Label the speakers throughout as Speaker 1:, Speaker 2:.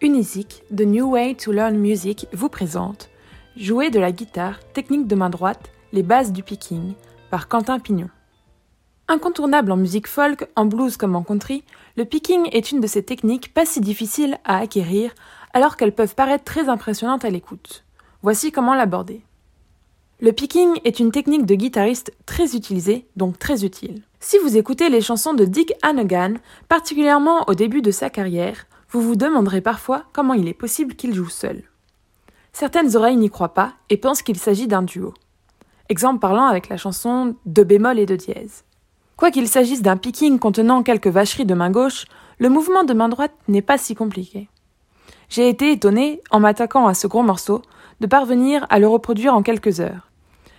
Speaker 1: Unisic, The New Way to Learn Music, vous présente Jouer de la guitare, technique de main droite, les bases du picking, par Quentin Pignon. Incontournable en musique folk, en blues comme en country, le picking est une de ces techniques pas si difficiles à acquérir, alors qu'elles peuvent paraître très impressionnantes à l'écoute. Voici comment l'aborder. Le picking est une technique de guitariste très utilisée, donc très utile. Si vous écoutez les chansons de Dick Hannigan, particulièrement au début de sa carrière, vous vous demanderez parfois comment il est possible qu'il joue seul. Certaines oreilles n'y croient pas et pensent qu'il s'agit d'un duo. Exemple parlant avec la chanson De bémol et de dièse. Quoi qu'il s'agisse d'un picking contenant quelques vacheries de main gauche, le mouvement de main droite n'est pas si compliqué. J'ai été étonné, en m'attaquant à ce gros morceau, de parvenir à le reproduire en quelques heures.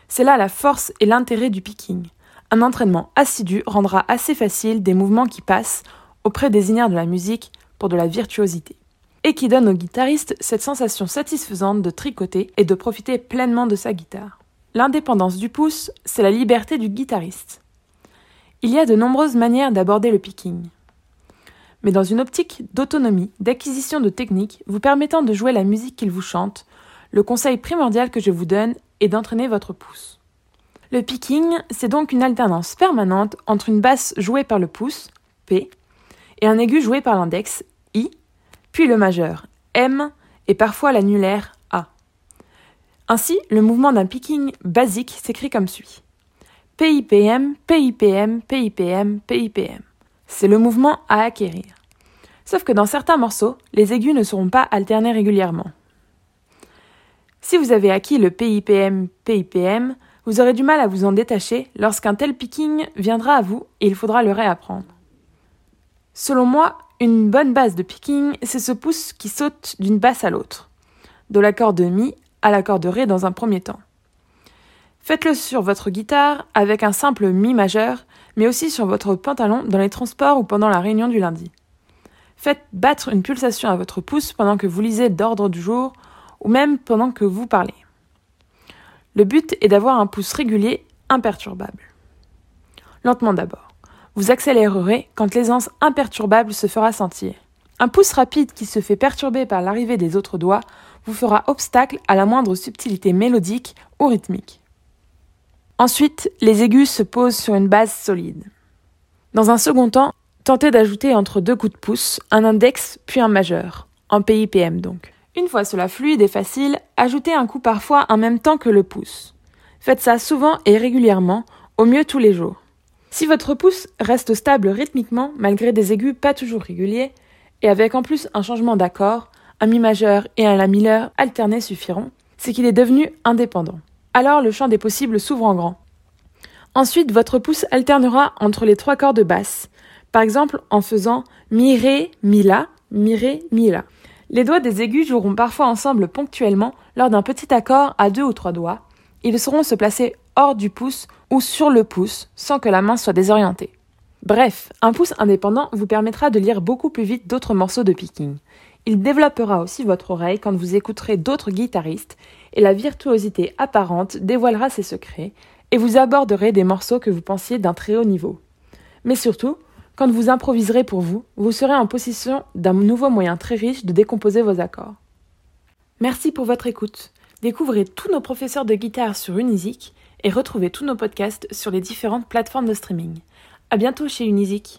Speaker 1: C'est là la force et l'intérêt du picking. Un entraînement assidu rendra assez facile des mouvements qui passent, auprès des ignares de la musique, pour de la virtuosité. Et qui donne au guitariste cette sensation satisfaisante de tricoter et de profiter pleinement de sa guitare. L'indépendance du pouce, c'est la liberté du guitariste. Il y a de nombreuses manières d'aborder le picking. Mais dans une optique d'autonomie, d'acquisition de technique, vous permettant de jouer la musique qu'il vous chante, le conseil primordial que je vous donne est d'entraîner votre pouce. Le picking, c'est donc une alternance permanente entre une basse jouée par le pouce, P, et un aigu joué par l'index, I, puis le majeur, M, et parfois l'annulaire, A. Ainsi, le mouvement d'un picking basique s'écrit comme suit. PIPM, PIPM, PIPM, PIPM. C'est le mouvement à acquérir. Sauf que dans certains morceaux, les aigus ne seront pas alternés régulièrement. Si vous avez acquis le PIPM, PIPM, vous aurez du mal à vous en détacher lorsqu'un tel picking viendra à vous et il faudra le réapprendre. Selon moi, une bonne base de picking, c'est ce pouce qui saute d'une basse à l'autre, de l'accord de Mi à l'accord de Ré dans un premier temps. Faites-le sur votre guitare avec un simple Mi majeur, mais aussi sur votre pantalon dans les transports ou pendant la réunion du lundi. Faites battre une pulsation à votre pouce pendant que vous lisez d'ordre du jour ou même pendant que vous parlez. Le but est d'avoir un pouce régulier, imperturbable. Lentement d'abord. Vous accélérerez quand l'aisance imperturbable se fera sentir. Un pouce rapide qui se fait perturber par l'arrivée des autres doigts vous fera obstacle à la moindre subtilité mélodique ou rythmique. Ensuite, les aigus se posent sur une base solide. Dans un second temps, tentez d'ajouter entre deux coups de pouce un index puis un majeur, en PIPM donc. Une fois cela fluide et facile, ajoutez un coup parfois en même temps que le pouce. Faites ça souvent et régulièrement, au mieux tous les jours. Si votre pouce reste stable rythmiquement malgré des aigus pas toujours réguliers, et avec en plus un changement d'accord, un mi majeur et un la mineur alternés suffiront, c'est qu'il est devenu indépendant. Alors le champ des possibles s'ouvre en grand. Ensuite, votre pouce alternera entre les trois cordes basses, par exemple en faisant mi ré mi la, mi ré mi la. Les doigts des aigus joueront parfois ensemble ponctuellement lors d'un petit accord à deux ou trois doigts. Ils sauront se placer hors du pouce ou sur le pouce sans que la main soit désorientée. Bref, un pouce indépendant vous permettra de lire beaucoup plus vite d'autres morceaux de picking. Il développera aussi votre oreille quand vous écouterez d'autres guitaristes et la virtuosité apparente dévoilera ses secrets et vous aborderez des morceaux que vous pensiez d'un très haut niveau. Mais surtout, quand vous improviserez pour vous, vous serez en possession d'un nouveau moyen très riche de décomposer vos accords. Merci pour votre écoute. Découvrez tous nos professeurs de guitare sur Unisic et retrouvez tous nos podcasts sur les différentes plateformes de streaming. À bientôt chez Unisic.